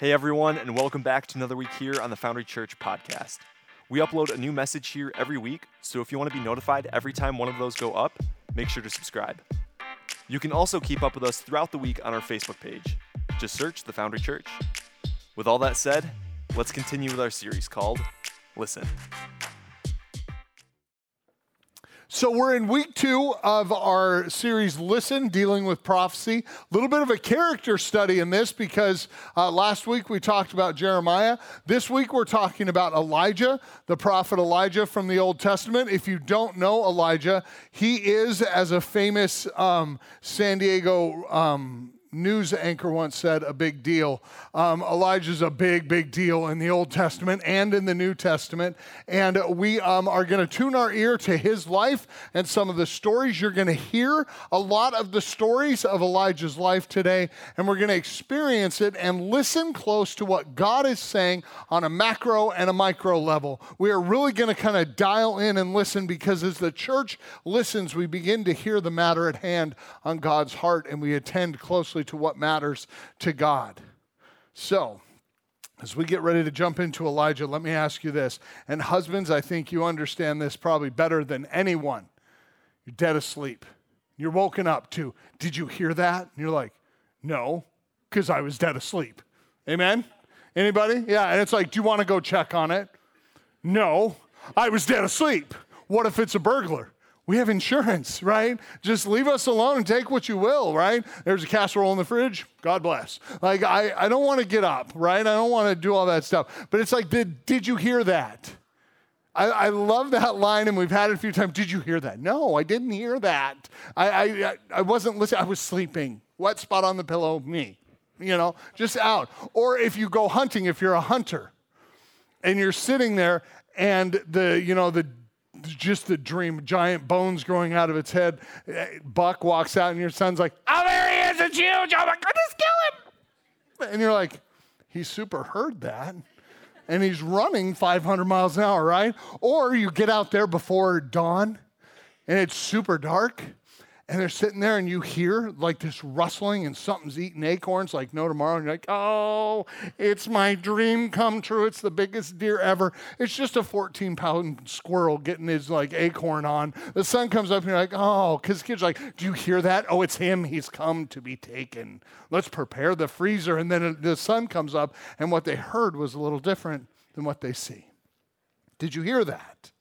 Hey everyone, and welcome back to another week here on the Foundry Church podcast. We upload a new message here every week, so if you want to be notified every time one of those go up, make sure to subscribe. You can also keep up with us throughout the week on our Facebook page. Just search the Foundry Church. With all that said, let's continue with our series called Listen. So, we're in week two of our series Listen, dealing with prophecy. A little bit of a character study in this because uh, last week we talked about Jeremiah. This week we're talking about Elijah, the prophet Elijah from the Old Testament. If you don't know Elijah, he is, as a famous um, San Diego um, news anchor once said, a big deal. Um, Elijah's a big, big deal in the Old Testament and in the New Testament. And we um, are going to tune our ear to his life and some of the stories. You're going to hear a lot of the stories of Elijah's life today, and we're going to experience it and listen close to what God is saying on a macro and a micro level. We are really going to kind of dial in and listen because as the church listens, we begin to hear the matter at hand on God's heart and we attend closely to what matters to God. So, as we get ready to jump into Elijah, let me ask you this. And husbands, I think you understand this probably better than anyone. You're dead asleep. You're woken up to, did you hear that? And you're like, no, because I was dead asleep. Amen? Anybody? Yeah, and it's like, do you want to go check on it? No, I was dead asleep. What if it's a burglar? We have insurance, right? Just leave us alone and take what you will, right? There's a casserole in the fridge. God bless. Like, I, I don't want to get up, right? I don't want to do all that stuff. But it's like, did, did you hear that? I, I love that line, and we've had it a few times. Did you hear that? No, I didn't hear that. I, I, I wasn't listening. I was sleeping. What spot on the pillow? Me. You know, just out. Or if you go hunting, if you're a hunter, and you're sitting there, and the, you know, the just the dream, giant bones growing out of its head. Buck walks out, and your son's like, Oh, there he is, it's huge. Oh my God, just kill him. And you're like, He super heard that. And he's running 500 miles an hour, right? Or you get out there before dawn and it's super dark and they're sitting there and you hear like this rustling and something's eating acorns like no tomorrow and you're like oh it's my dream come true. It's the biggest deer ever. It's just a 14 pound squirrel getting his like acorn on. The sun comes up and you're like oh because kids are like do you hear that? Oh it's him. He's come to be taken. Let's prepare the freezer. And then the sun comes up and what they heard was a little different than what they see. Did you hear that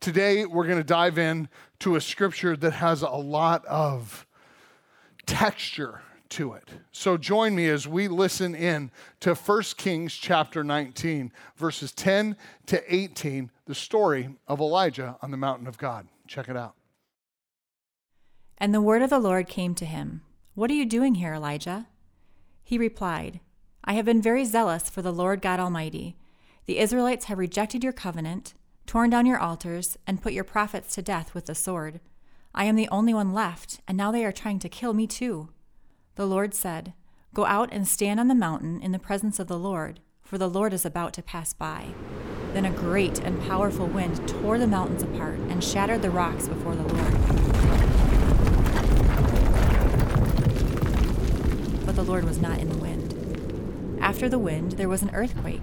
Today, we're going to dive in to a scripture that has a lot of texture to it. So join me as we listen in to 1 Kings chapter 19, verses 10 to 18, the story of Elijah on the mountain of God. Check it out. And the word of the Lord came to him What are you doing here, Elijah? He replied, I have been very zealous for the Lord God Almighty. The Israelites have rejected your covenant torn down your altars, and put your prophets to death with the sword. I am the only one left, and now they are trying to kill me too. The Lord said, Go out and stand on the mountain in the presence of the Lord, for the Lord is about to pass by. Then a great and powerful wind tore the mountains apart and shattered the rocks before the Lord. But the Lord was not in the wind. After the wind, there was an earthquake.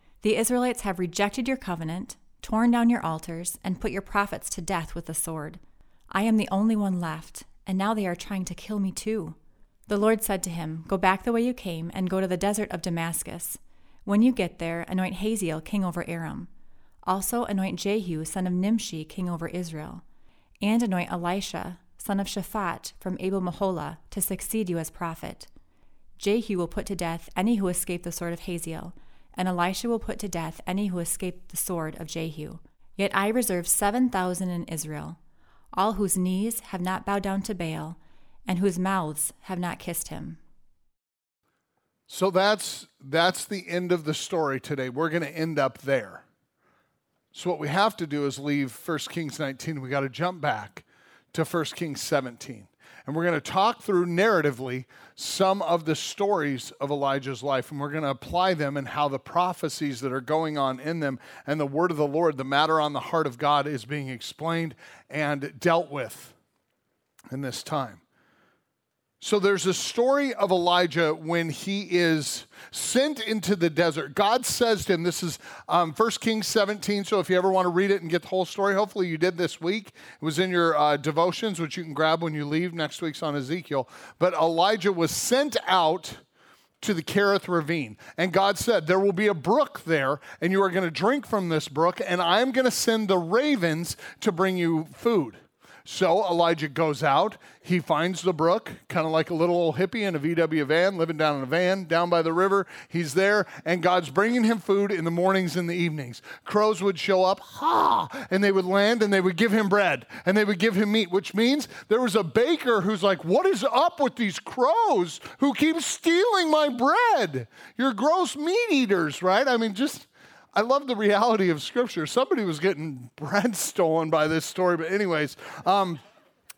The Israelites have rejected your covenant, torn down your altars, and put your prophets to death with the sword. I am the only one left, and now they are trying to kill me too. The Lord said to him, Go back the way you came, and go to the desert of Damascus. When you get there, anoint Hazael king over Aram. Also anoint Jehu son of Nimshi king over Israel. And anoint Elisha son of Shaphat from Abel Meholah to succeed you as prophet. Jehu will put to death any who escape the sword of Hazael and Elisha will put to death any who escape the sword of Jehu. Yet I reserve seven thousand in Israel, all whose knees have not bowed down to Baal, and whose mouths have not kissed him. So that's that's the end of the story today. We're going to end up there. So what we have to do is leave 1 Kings 19. We got to jump back to 1 Kings 17. And we're going to talk through narratively some of the stories of Elijah's life. And we're going to apply them and how the prophecies that are going on in them and the word of the Lord, the matter on the heart of God, is being explained and dealt with in this time. So there's a story of Elijah when he is sent into the desert. God says to him, this is um, 1 Kings 17. So if you ever want to read it and get the whole story, hopefully you did this week. It was in your uh, devotions, which you can grab when you leave. Next week's on Ezekiel. But Elijah was sent out to the Kerith ravine. And God said, There will be a brook there, and you are going to drink from this brook, and I'm going to send the ravens to bring you food. So Elijah goes out. He finds the brook, kind of like a little old hippie in a VW van, living down in a van down by the river. He's there, and God's bringing him food in the mornings and the evenings. Crows would show up, ha, and they would land and they would give him bread and they would give him meat, which means there was a baker who's like, What is up with these crows who keep stealing my bread? You're gross meat eaters, right? I mean, just I love the reality of Scripture. Somebody was getting bread stolen by this story, but, anyways. Um,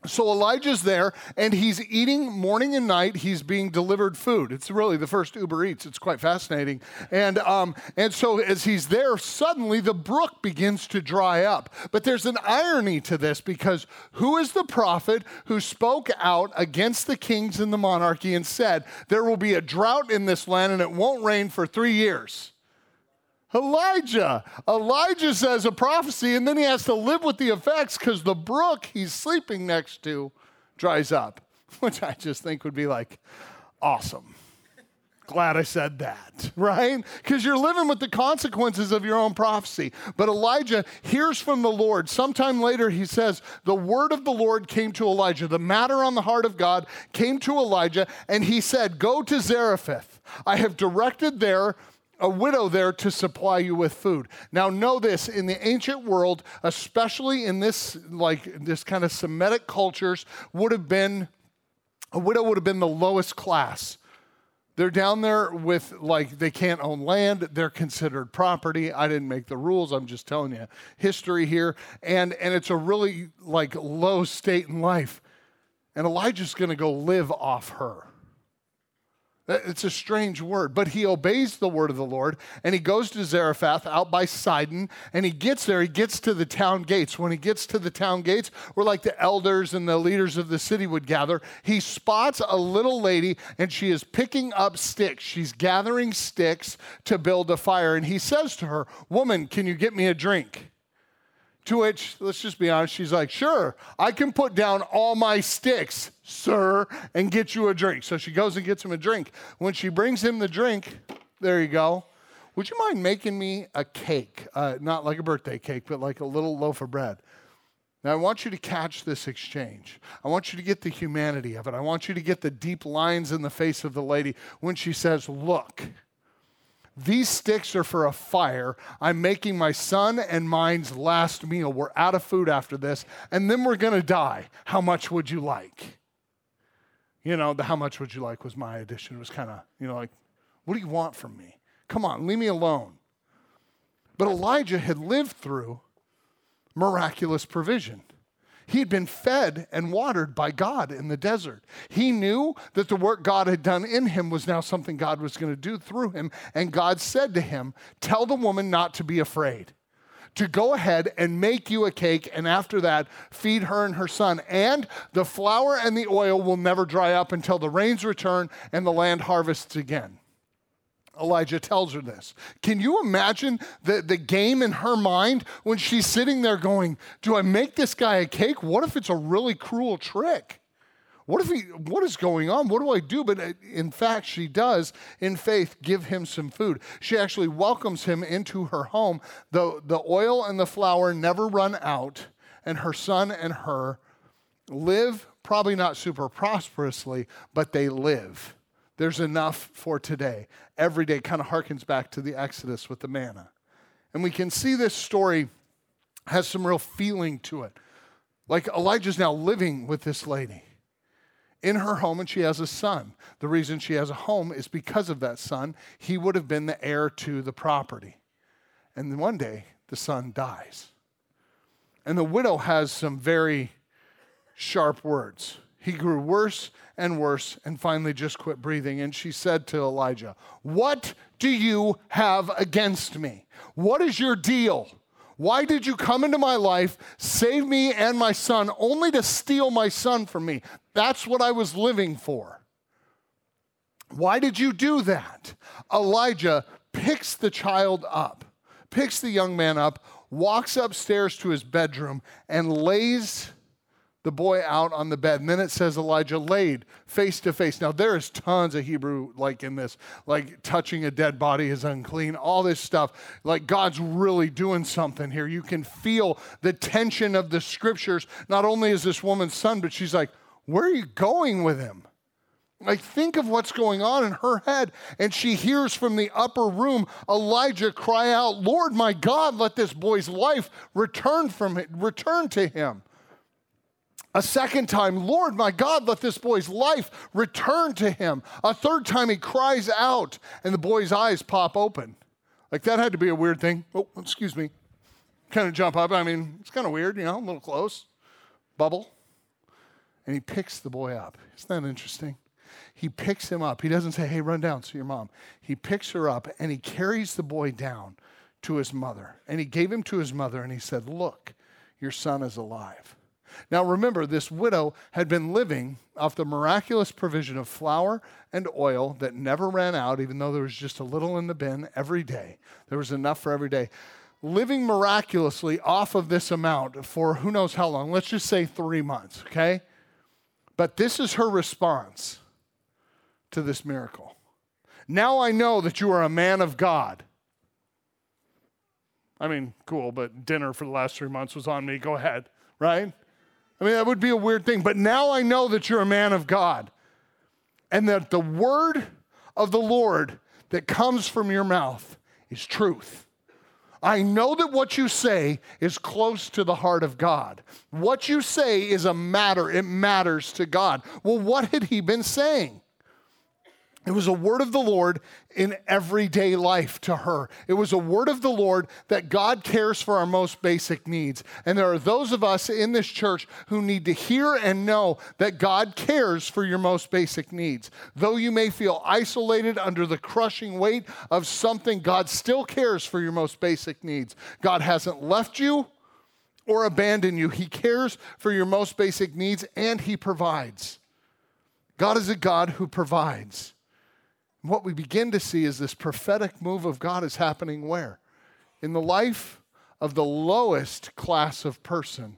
so Elijah's there and he's eating morning and night. He's being delivered food. It's really the first Uber Eats. It's quite fascinating. And, um, and so as he's there, suddenly the brook begins to dry up. But there's an irony to this because who is the prophet who spoke out against the kings and the monarchy and said, There will be a drought in this land and it won't rain for three years? Elijah. Elijah says a prophecy, and then he has to live with the effects because the brook he's sleeping next to dries up, which I just think would be like awesome. Glad I said that, right? Because you're living with the consequences of your own prophecy. But Elijah hears from the Lord. Sometime later, he says, The word of the Lord came to Elijah. The matter on the heart of God came to Elijah, and he said, Go to Zarephath. I have directed there a widow there to supply you with food. Now know this, in the ancient world, especially in this like this kind of Semitic cultures, would have been a widow would have been the lowest class. They're down there with like they can't own land, they're considered property. I didn't make the rules, I'm just telling you history here. And and it's a really like low state in life. And Elijah's to go live off her. It's a strange word, but he obeys the word of the Lord and he goes to Zarephath out by Sidon and he gets there. He gets to the town gates. When he gets to the town gates, where like the elders and the leaders of the city would gather, he spots a little lady and she is picking up sticks. She's gathering sticks to build a fire. And he says to her, Woman, can you get me a drink? To which, let's just be honest, she's like, Sure, I can put down all my sticks, sir, and get you a drink. So she goes and gets him a drink. When she brings him the drink, there you go. Would you mind making me a cake? Uh, not like a birthday cake, but like a little loaf of bread. Now, I want you to catch this exchange. I want you to get the humanity of it. I want you to get the deep lines in the face of the lady when she says, Look, these sticks are for a fire. I'm making my son and mine's last meal. We're out of food after this, and then we're going to die. How much would you like? You know, the how much would you like was my addition. It was kind of, you know, like, what do you want from me? Come on, leave me alone. But Elijah had lived through miraculous provision. He had been fed and watered by God in the desert. He knew that the work God had done in him was now something God was going to do through him. And God said to him, Tell the woman not to be afraid, to go ahead and make you a cake, and after that, feed her and her son. And the flour and the oil will never dry up until the rains return and the land harvests again. Elijah tells her this. Can you imagine the, the game in her mind when she's sitting there going, Do I make this guy a cake? What if it's a really cruel trick? What if he, what is going on? What do I do? But uh, in fact, she does, in faith, give him some food. She actually welcomes him into her home. The, the oil and the flour never run out, and her son and her live, probably not super prosperously, but they live. There's enough for today. Every day kind of harkens back to the Exodus with the manna. And we can see this story has some real feeling to it. Like Elijah's now living with this lady. in her home and she has a son. The reason she has a home is because of that son. He would have been the heir to the property. And then one day, the son dies. And the widow has some very sharp words. He grew worse and worse and finally just quit breathing. And she said to Elijah, What do you have against me? What is your deal? Why did you come into my life, save me and my son, only to steal my son from me? That's what I was living for. Why did you do that? Elijah picks the child up, picks the young man up, walks upstairs to his bedroom, and lays the boy out on the bed. And then it says Elijah laid face to face. Now, there is tons of Hebrew like in this, like touching a dead body is unclean, all this stuff. Like God's really doing something here. You can feel the tension of the scriptures. Not only is this woman's son, but she's like, Where are you going with him? Like, think of what's going on in her head. And she hears from the upper room Elijah cry out, Lord, my God, let this boy's life return from it, return to him. A second time, Lord, my God, let this boy's life return to him. A third time, he cries out, and the boy's eyes pop open. Like that had to be a weird thing. Oh, excuse me. Kind of jump up. I mean, it's kind of weird, you know, a little close. Bubble. And he picks the boy up. Isn't that interesting? He picks him up. He doesn't say, hey, run down, see your mom. He picks her up and he carries the boy down to his mother. And he gave him to his mother and he said, Look, your son is alive. Now remember, this widow had been living off the miraculous provision of flour and oil that never ran out, even though there was just a little in the bin every day. There was enough for every day. Living miraculously off of this amount for who knows how long, let's just say three months, okay? But this is her response to this miracle. Now I know that you are a man of God. I mean, cool, but dinner for the last three months was on me. Go ahead, right? I mean, that would be a weird thing. But now I know that you're a man of God and that the word of the Lord that comes from your mouth is truth. I know that what you say is close to the heart of God. What you say is a matter, it matters to God. Well, what had he been saying? It was a word of the Lord in everyday life to her. It was a word of the Lord that God cares for our most basic needs. And there are those of us in this church who need to hear and know that God cares for your most basic needs. Though you may feel isolated under the crushing weight of something, God still cares for your most basic needs. God hasn't left you or abandoned you, He cares for your most basic needs and He provides. God is a God who provides what we begin to see is this prophetic move of God is happening where? In the life of the lowest class of person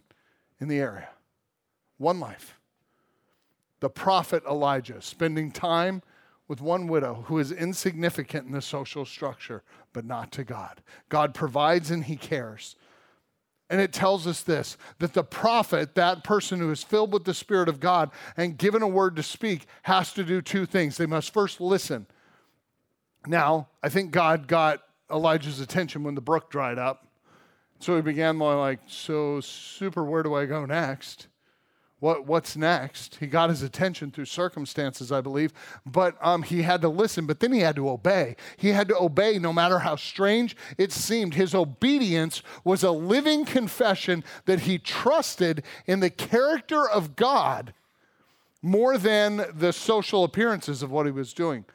in the area. One life. The prophet Elijah spending time with one widow who is insignificant in the social structure, but not to God. God provides and he cares. And it tells us this that the prophet, that person who is filled with the Spirit of God and given a word to speak, has to do two things. They must first listen now, I think God got Elijah's attention when the brook dried up. So he began more like, So, super, where do I go next? What, what's next? He got his attention through circumstances, I believe, but um, he had to listen, but then he had to obey. He had to obey no matter how strange it seemed. His obedience was a living confession that he trusted in the character of God more than the social appearances of what he was doing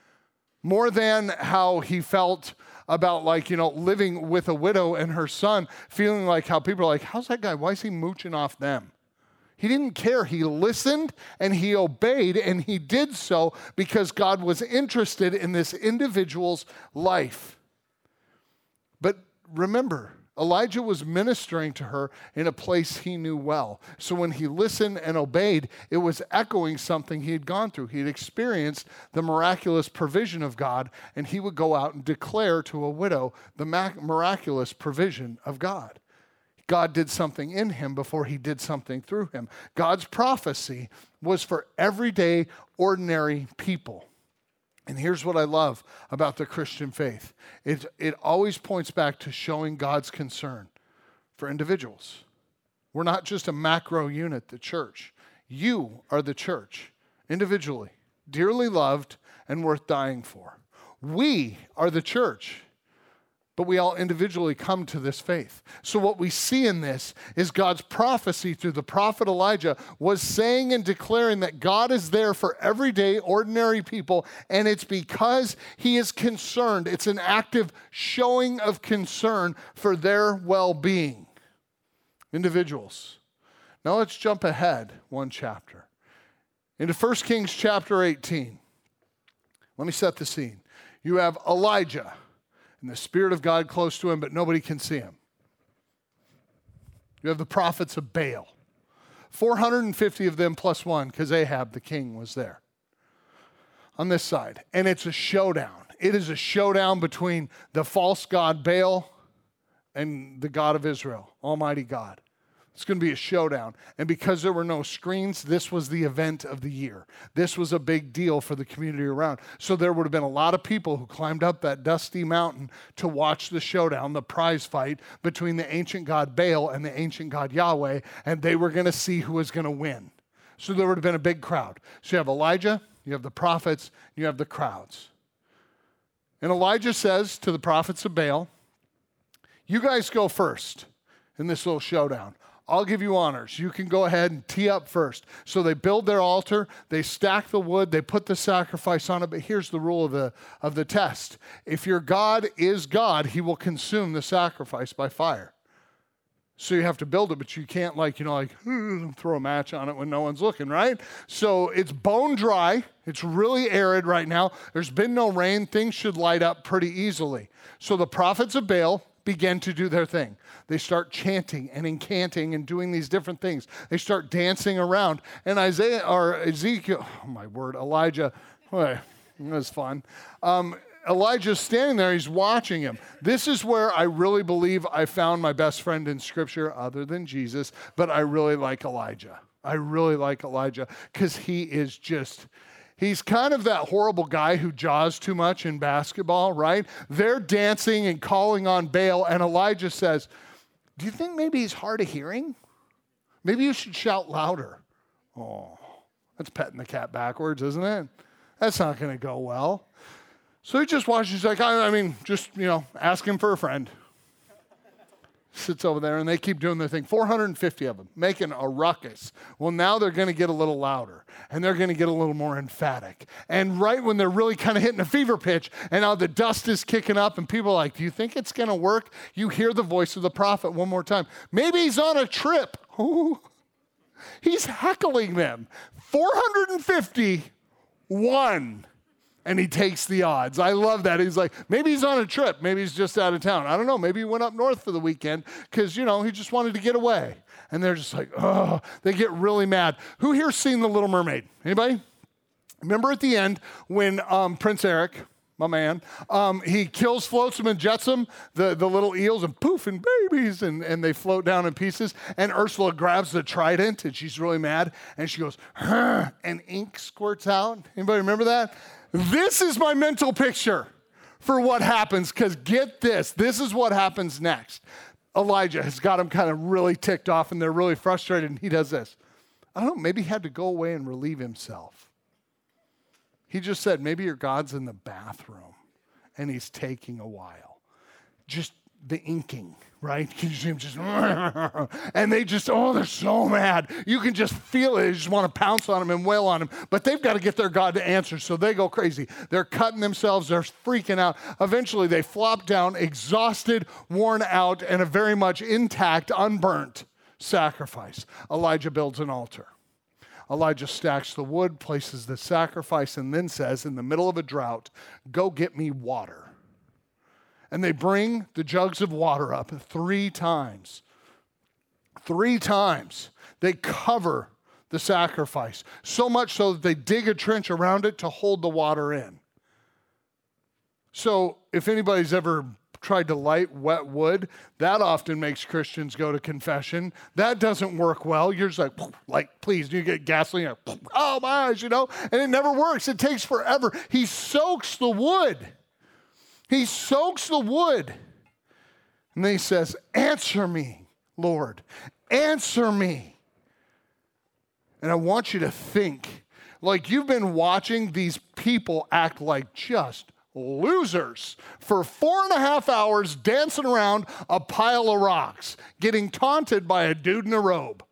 more than how he felt about like you know living with a widow and her son feeling like how people are like how's that guy? Why is he mooching off them? He didn't care. He listened and he obeyed and he did so because god was interested in this individual's life. But remember Elijah was ministering to her in a place he knew well. So when he listened and obeyed, it was echoing something he had gone through. He had experienced the miraculous provision of God, and he would go out and declare to a widow the miraculous provision of God. God did something in him before he did something through him. God's prophecy was for everyday, ordinary people. And here's what I love about the Christian faith it, it always points back to showing God's concern for individuals. We're not just a macro unit, the church. You are the church. individually, dearly loved, and worth dying for. We are the church but we all individually come to this faith. So, what we see in this is God's prophecy through the prophet Elijah was saying and declaring that God is there for everyday, ordinary people, and it's because he is concerned. It's an active showing of concern for their well being. Individuals. Now, let's jump ahead one chapter into 1 Kings chapter 18. Let me set the scene. You have Elijah and the Spirit of God close to him, but nobody can see him. You have the prophets of Baal, 450 of them plus one, because Ahab, the king, was there on this side. And it's a showdown. It is a showdown between the false god Baal and the God of Israel, Almighty God. It's going to be a showdown. And because there were no screens, this was the event of the year. This was a big deal for the community around. So there would have been a lot of people who climbed up that dusty mountain to watch the showdown, the prize fight between the ancient god Baal and the ancient god Yahweh, and they were going to see who was going to win. So there would have been a big crowd. So you have Elijah, you have the prophets, you have the crowds. And Elijah says to the prophets of Baal, You guys go first in this little showdown. I'll give you honors. You can go ahead and tee up first. So they build their altar, they stack the wood, they put the sacrifice on it. But here's the rule of the, of the test if your God is God, he will consume the sacrifice by fire. So you have to build it, but you can't, like, you know, like throw a match on it when no one's looking, right? So it's bone dry. It's really arid right now. There's been no rain. Things should light up pretty easily. So the prophets of Baal, begin to do their thing. They start chanting and incanting and doing these different things. They start dancing around. And Isaiah or Ezekiel, oh my word, Elijah, boy, that was fun. Um, Elijah's standing there, he's watching him. This is where I really believe I found my best friend in scripture, other than Jesus, but I really like Elijah. I really like Elijah because he is just He's kind of that horrible guy who jaws too much in basketball, right? They're dancing and calling on Baal, and Elijah says, Do you think maybe he's hard of hearing? Maybe you should shout louder. Oh, that's petting the cat backwards, isn't it? That's not going to go well. So he just watches. Like, I, I mean, just, you know, ask him for a friend sits over there and they keep doing their thing. 450 of them making a ruckus. Well now they're going to get a little louder and they're going to get a little more emphatic. And right when they're really kind of hitting a fever pitch and now the dust is kicking up and people are like do you think it's going to work? You hear the voice of the prophet one more time. Maybe he's on a trip. Ooh. he's heckling them. 450 one and he takes the odds. I love that. He's like, maybe he's on a trip. Maybe he's just out of town. I don't know. Maybe he went up north for the weekend because, you know, he just wanted to get away. And they're just like, oh, they get really mad. Who here's seen The Little Mermaid? Anybody? Remember at the end when um, Prince Eric, my man, um, he kills Flotsam and Jetsam, the, the little eels, and poof, and babies, and, and they float down in pieces. And Ursula grabs the trident, and she's really mad, and she goes, huh, and ink squirts out. Anybody remember that? This is my mental picture for what happens, because get this this is what happens next. Elijah has got him kind of really ticked off, and they're really frustrated, and he does this. I don't know, maybe he had to go away and relieve himself. He just said, maybe your God's in the bathroom and he's taking a while. Just the inking, right? Just, and they just, oh, they're so mad. You can just feel it. You just want to pounce on them and wail on them, But they've got to get their God to answer, so they go crazy. They're cutting themselves. They're freaking out. Eventually, they flop down, exhausted, worn out, and a very much intact, unburnt sacrifice. Elijah builds an altar. Elijah stacks the wood, places the sacrifice, and then says, in the middle of a drought, Go get me water and they bring the jugs of water up three times. Three times. They cover the sacrifice, so much so that they dig a trench around it to hold the water in. So, if anybody's ever tried to light wet wood, that often makes Christians go to confession. That doesn't work well. You're just like, like, please, you get gasoline, oh my eyes, you know, and it never works. It takes forever. He soaks the wood. He soaks the wood. And then he says, Answer me, Lord. Answer me. And I want you to think Like you've been watching these people act like just losers for four and a half hours dancing around a pile of rocks, getting taunted by a dude in a robe.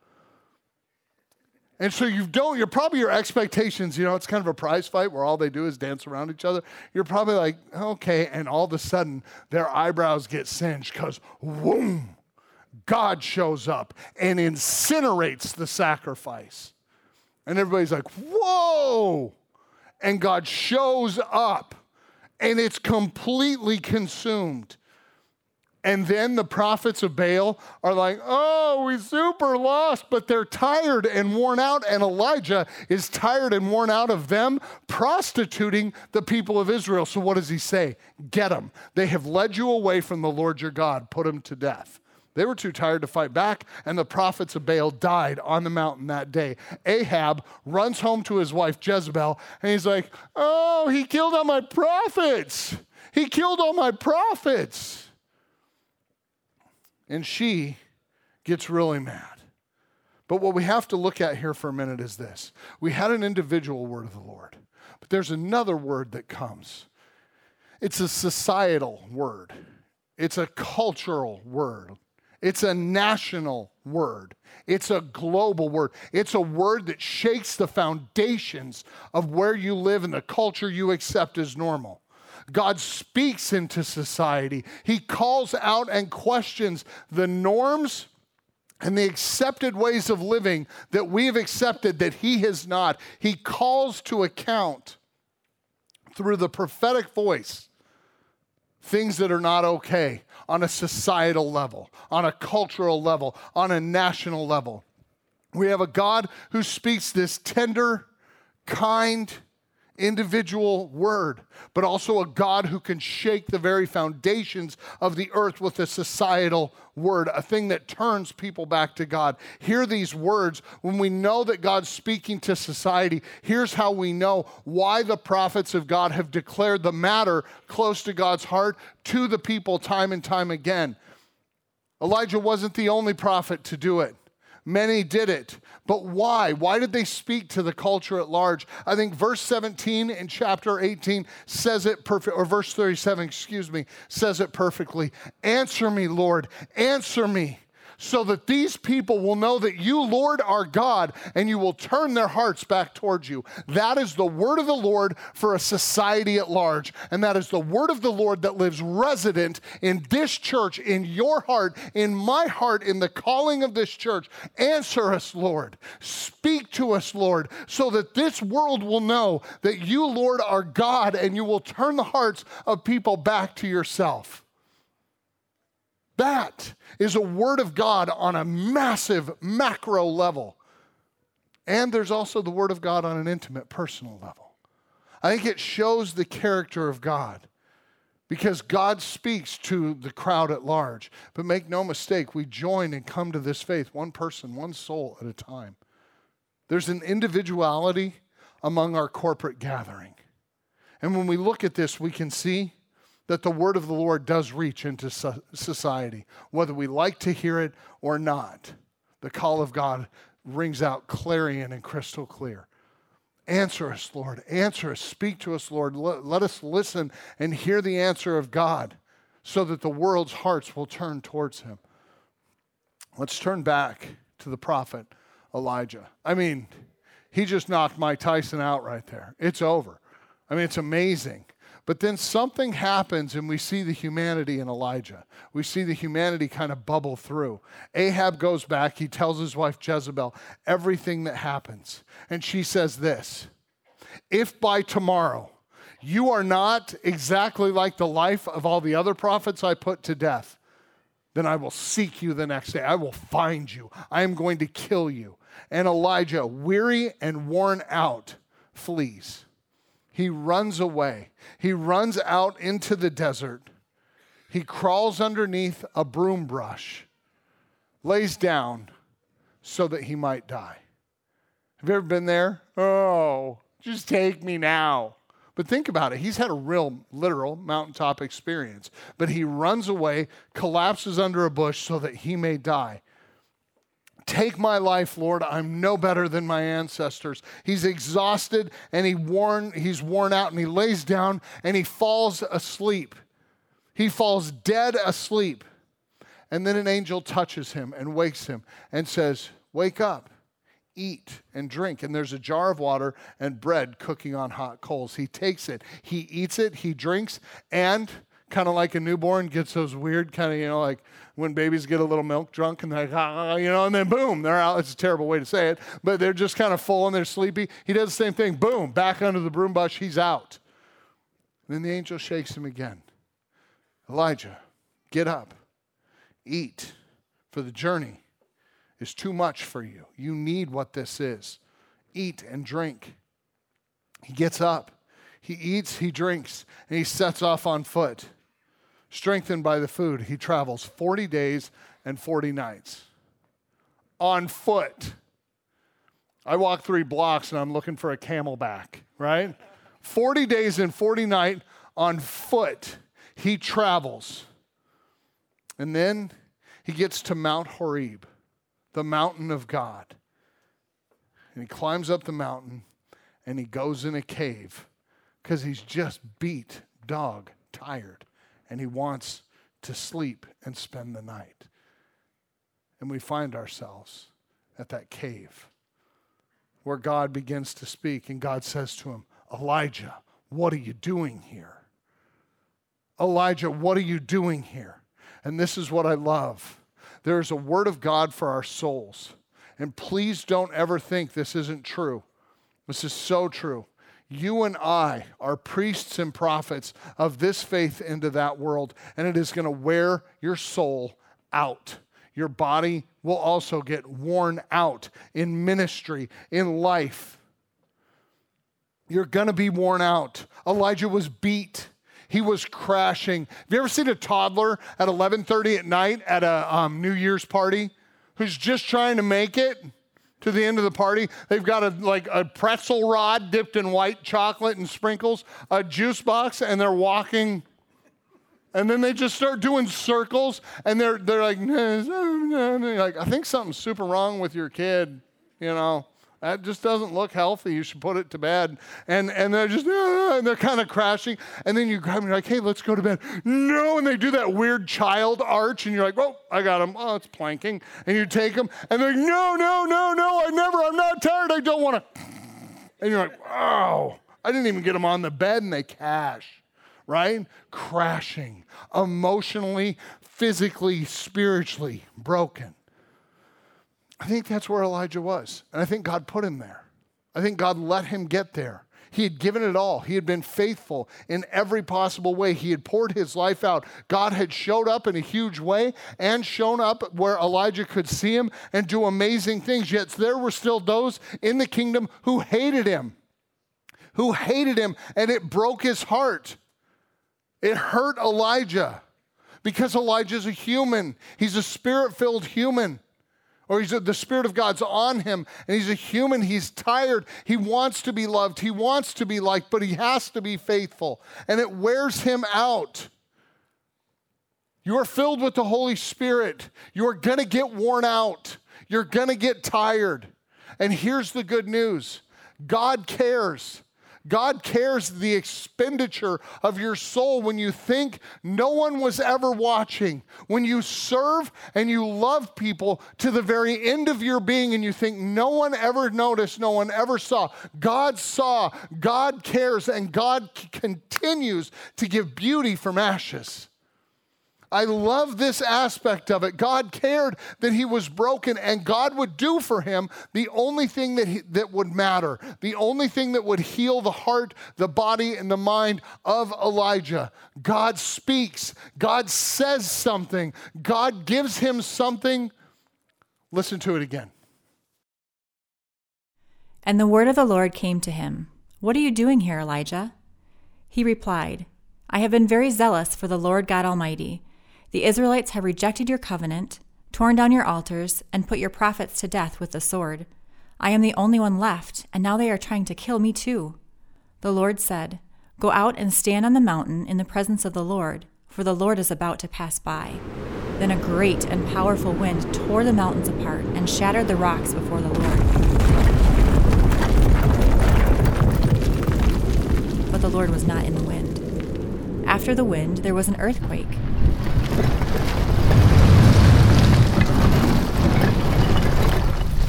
And so you don't, you're probably your expectations, you know, it's kind of a prize fight where all they do is dance around each other. You're probably like, okay, and all of a sudden their eyebrows get singed because, whoom, God shows up and incinerates the sacrifice. And everybody's like, whoa! And God shows up and it's completely consumed. And then the prophets of Baal are like, oh, we super lost, but they're tired and worn out. And Elijah is tired and worn out of them prostituting the people of Israel. So what does he say? Get them. They have led you away from the Lord your God. Put them to death. They were too tired to fight back, and the prophets of Baal died on the mountain that day. Ahab runs home to his wife Jezebel, and he's like, Oh, he killed all my prophets. He killed all my prophets. And she gets really mad. But what we have to look at here for a minute is this we had an individual word of the Lord, but there's another word that comes. It's a societal word, it's a cultural word. It's a national word. It's a global word. It's a word that shakes the foundations of where you live and the culture you accept as normal. God speaks into society. He calls out and questions the norms and the accepted ways of living that we have accepted that He has not. He calls to account through the prophetic voice things that are not okay on a societal level, on a cultural level, on a national level. We have a God who speaks this tender, kind, individual word, but also a God who can shake the very foundations of the earth with a societal word, a thing that turns people back to God. Hear these words when we know that God's speaking to society. Here's how we know why the prophets of God have declared the matter close to God's heart to the people time and time again. Elijah wasn't the only prophet to do it. Many did it. But why? Why did they speak to the culture at large? I think verse 17 in chapter 18 says it perfect, or verse 37, excuse me, says it perfectly. Answer me, Lord. Answer me so that these people will know that you, Lord, are God, and you will turn their hearts back towards you. That is the word of the Lord for a society at large. And that is the word of the Lord that lives resident in this church, in your heart, in my heart, in the calling of this church. Answer us, Lord. Speak to us, Lord, so that this world will know that you, Lord, are God, and you will turn the hearts of people back to yourself. That is a word of God on a massive macro level. And there's also the word of God on an intimate personal level. I think it shows the character of God because God speaks to the crowd at large. But make no mistake, we join and come to this faith one person, one soul at a time. There's an individuality among our corporate gathering. And when we look at this, we can see that the word of the Lord does reach into society, whether we like to hear it or not. The call of God rings out clarion and crystal clear. Answer us, Lord. Answer us. Speak to us, Lord. Let, let us listen and hear the answer of God so that the world's hearts will turn towards him. Let's turn back to the prophet Elijah. I mean, he just knocked Mike Tyson out right there. It's over. I mean, it's amazing. But then something happens and we see the humanity in Elijah. We see the humanity kind of bubble through. Ahab goes back, he tells his wife Jezebel everything that happens. And she says this If by tomorrow you are not exactly like the life of all the other prophets I put to death, then I will seek you the next day. I will find you. I am going to kill you. And Elijah, weary and worn out, flees he runs away. He runs out into the desert. He crawls underneath a broom brush, lays down so that he might die. Have you ever been there? Oh, just take me now. But think about it. He's had a real, literal mountaintop experience. But he runs away, collapses under a bush so that he may die. Take my life, Lord. I'm no better than my ancestors. He's exhausted and he worn, he's worn out and he lays down and he falls asleep. He falls dead asleep. And then an angel touches him and wakes him and says, Wake up, eat and drink. And there's a jar of water and bread cooking on hot coals. He takes it, he eats it, he drinks, and kind of like a newborn gets those weird kind of, you know, like when babies get a little milk drunk and they're like, ah, you know, and then boom, they're out. It's a terrible way to say it, but they're just kind of full and they're sleepy. He does the same thing. Boom, back under the broom bush, he's out. And then the angel shakes him again. Elijah, get up, eat, for the journey is too much for you. You need what this is. Eat and drink. He gets up, he eats, he drinks, and he sets off on foot. Strengthened by the food, he travels 40 days and 40 nights on foot. I walk three blocks and I'm looking for a CamelBak, right? 40 days and 40 nights on foot, he travels. And then he gets to Mount Horeb, the mountain of God. And he climbs up the mountain and he goes in a cave because he's just beat, dog, tired and he wants to sleep and spend the night. And we find ourselves at that cave where God begins to speak, and God says to him, Elijah, what are you doing here? Elijah, what are you doing here? And this is what I love. There is a word of God for our souls. And please don't ever think this isn't true. This is so true. You and I are priests and prophets of this faith into that world, and it is going to wear your soul out. Your body will also get worn out in ministry, in life. You're going to be worn out. Elijah was beat. He was crashing. Have you ever seen a toddler at 11:30 at night at a um, New Year's party who's just trying to make it? To the end of the party. They've got a like a pretzel rod dipped in white chocolate and sprinkles, a juice box, and they're walking. And then they just start doing circles, and they're they're like, like I think something's super wrong with your kid, you know. That just doesn't look healthy. You should put it to bed. And, and they're just, ah, and they're kind of crashing. And then you grab them, you're like, hey, let's go to bed. No, and they do that weird child arch, and you're like, oh, I got them. Oh, it's planking. And you take them, and they're like, no, no, no, no, I never, I'm not tired. I don't want to. And you're like, oh, I didn't even get them on the bed, and they cash, right? Crashing, emotionally, physically, spiritually broken. I think that's where Elijah was. And I think God put him there. I think God let him get there. He had given it all. He had been faithful in every possible way. He had poured his life out. God had showed up in a huge way and shown up where Elijah could see him and do amazing things. Yet there were still those in the kingdom who hated him, who hated him, and it broke his heart. It hurt Elijah because Elijah's a human, he's a spirit filled human or he's the spirit of god's on him and he's a human he's tired he wants to be loved he wants to be liked but he has to be faithful and it wears him out. You are filled with the holy spirit. You're going to get worn out. You're going to get tired. And here's the good news. God cares God cares the expenditure of your soul when you think no one was ever watching. When you serve and you love people to the very end of your being and you think no one ever noticed, no one ever saw. God saw, God cares, and God continues to give beauty from ashes. I love this aspect of it. God cared that he was broken, and God would do for him the only thing that, he, that would matter, the only thing that would heal the heart, the body, and the mind of Elijah. God speaks, God says something, God gives him something. Listen to it again. And the word of the Lord came to him What are you doing here, Elijah? He replied, I have been very zealous for the Lord God Almighty. The Israelites have rejected your covenant, torn down your altars, and put your prophets to death with the sword. I am the only one left, and now they are trying to kill me too. The Lord said, Go out and stand on the mountain in the presence of the Lord, for the Lord is about to pass by. Then a great and powerful wind tore the mountains apart and shattered the rocks before the Lord. But the Lord was not in the wind. After the wind, there was an earthquake.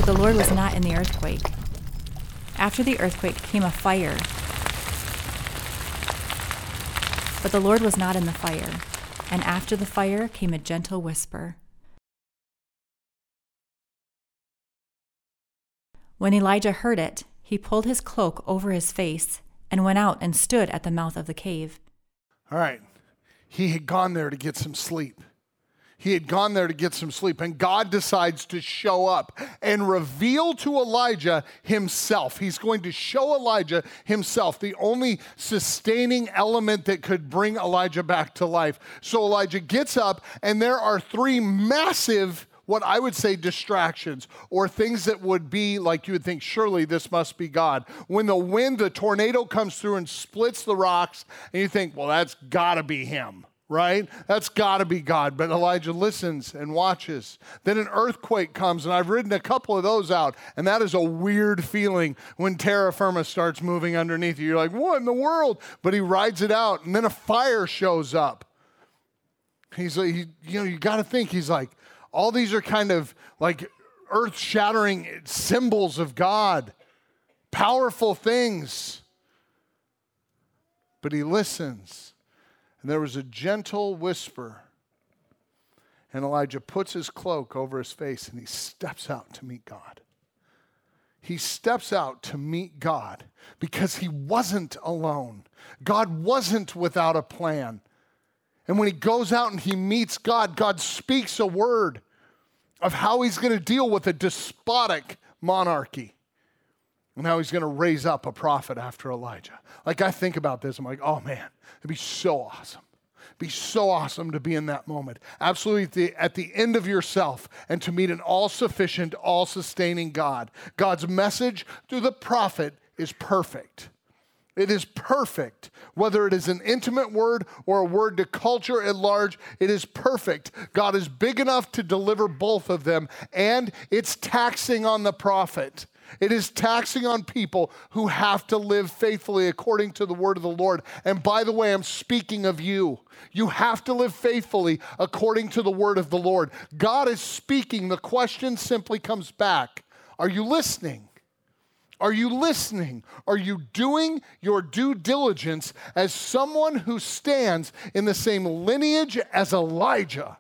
The Lord was not in the earthquake. After the earthquake came a fire. But the Lord was not in the fire and after the fire came a gentle whisper. When Elijah heard it, he pulled his cloak over his face and went out and stood at the mouth of the cave. All right. He had gone there to get some sleep. He had gone there to get some sleep, and God decides to show up and reveal to Elijah himself. He's going to show Elijah himself, the only sustaining element that could bring Elijah back to life. So Elijah gets up, and there are three massive what I would say distractions or things that would be like you would think, surely this must be God. When the wind, the tornado comes through and splits the rocks, and you think, well, that's gotta be him right? That's got to be God. But Elijah listens and watches. Then an earthquake comes, and I've written a couple of those out, and that is a weird feeling when terra firma starts moving underneath you. You're like, what in the world? But he rides it out, and then a fire shows up. He's like, he, you know, you got to think, he's like, all these are kind of like earth shattering symbols of God, powerful things. But he listens and there was a gentle whisper. And Elijah puts his cloak over his face and he steps out to meet God. He steps out to meet God because he wasn't alone. God wasn't without a plan. And when he goes out and he meets God, God speaks a word of how he's going to deal with a despotic monarchy and how he's going to raise up a prophet after Elijah. Like I think about this, I'm like, oh man, it'd be so awesome. Be so awesome to be in that moment. Absolutely at the, at the end of yourself and to meet an all sufficient, all sustaining God. God's message through the prophet is perfect. It is perfect. Whether it is an intimate word or a word to culture at large, it is perfect. God is big enough to deliver both of them, and it's taxing on the prophet. It is taxing on people who have to live faithfully according to the word of the Lord. And by the way, I'm speaking of you. You have to live faithfully according to the word of the Lord. God is speaking. The question simply comes back Are you listening? Are you listening? Are you doing your due diligence as someone who stands in the same lineage as Elijah?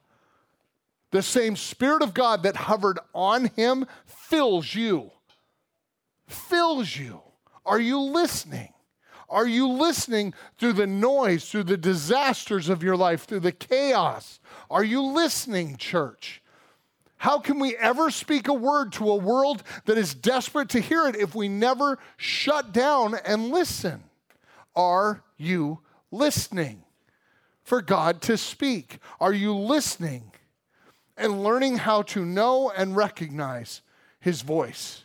The same Spirit of God that hovered on him fills you fills you. Are you listening? Are you listening through the noise, through the disasters of your life, through the chaos? Are you listening, church? How can we ever speak a word to a world that is desperate to hear it if we never shut down and listen? Are you listening for God to speak? Are you listening and learning how to know and recognize His voice?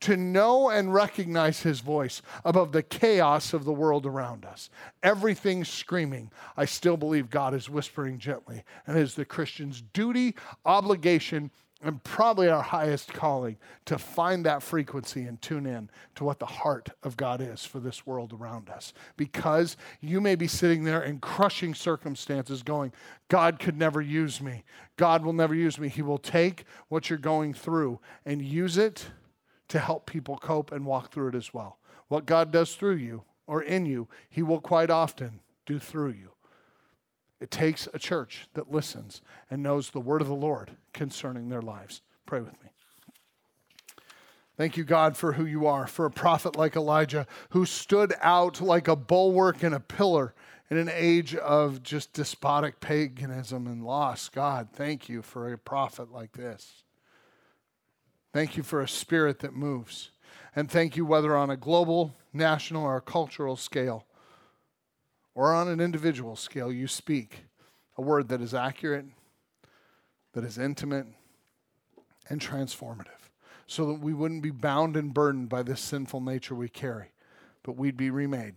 To know and recognize his voice above the chaos of the world around us. Everything screaming, I still believe God is whispering gently. And it is the Christian's duty, obligation, and probably our highest calling to find that frequency and tune in to what the heart of God is for this world around us. Because you may be sitting there in crushing circumstances going, God could never use me. God will never use me. He will take what you're going through and use it to help people cope and walk through it as well. What God does through you or in you, He will quite often do through you. It takes a church that listens and knows the word of the Lord concerning their lives. Pray with me. Thank you, God, for who you are, for a prophet like Elijah who stood out like a bulwark and a pillar in an age of just despotic paganism and loss. God, thank you for a prophet like this. Thank you for a spirit that moves. And thank you, whether on a global, national, or cultural scale, or on an individual scale, you speak a word that is accurate, that is intimate, and transformative, so that we wouldn't be bound and burdened by this sinful nature we carry, but we'd be remade.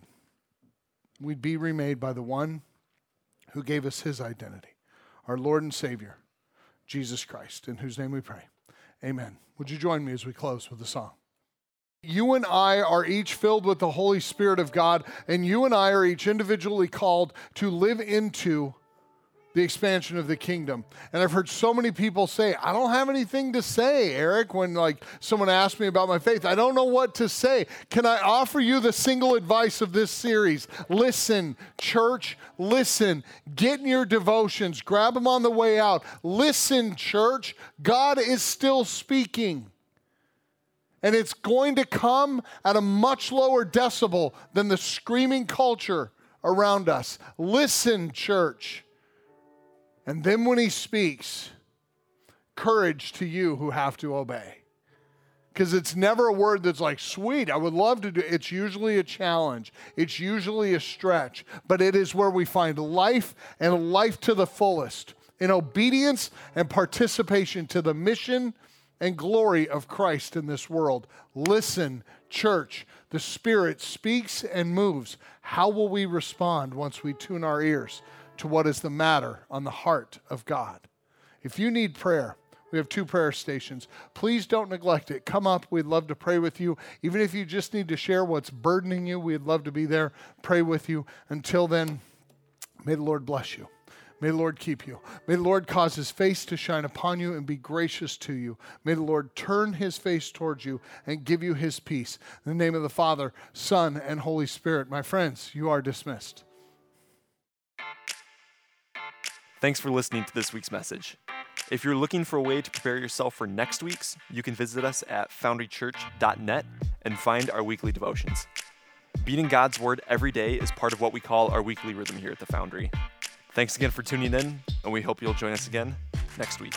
We'd be remade by the one who gave us his identity, our Lord and Savior, Jesus Christ, in whose name we pray. Amen. Would you join me as we close with the song? You and I are each filled with the Holy Spirit of God, and you and I are each individually called to live into the expansion of the kingdom. And I've heard so many people say, I don't have anything to say, Eric, when like someone asks me about my faith. I don't know what to say. Can I offer you the single advice of this series? Listen, church, listen. Get in your devotions, grab them on the way out. Listen, church. God is still speaking. And it's going to come at a much lower decibel than the screaming culture around us. Listen, church. And then when he speaks, courage to you who have to obey. Because it's never a word that's like, sweet, I would love to do. It's usually a challenge, it's usually a stretch, but it is where we find life and life to the fullest in obedience and participation to the mission and glory of Christ in this world. Listen, church, the Spirit speaks and moves. How will we respond once we tune our ears? To what is the matter on the heart of God. If you need prayer, we have two prayer stations. Please don't neglect it. Come up. We'd love to pray with you. Even if you just need to share what's burdening you, we'd love to be there, pray with you. Until then, may the Lord bless you. May the Lord keep you. May the Lord cause his face to shine upon you and be gracious to you. May the Lord turn his face towards you and give you his peace. In the name of the Father, Son, and Holy Spirit. My friends, you are dismissed. Thanks for listening to this week's message. If you're looking for a way to prepare yourself for next week's, you can visit us at foundrychurch.net and find our weekly devotions. Beating God's Word every day is part of what we call our weekly rhythm here at the Foundry. Thanks again for tuning in, and we hope you'll join us again next week.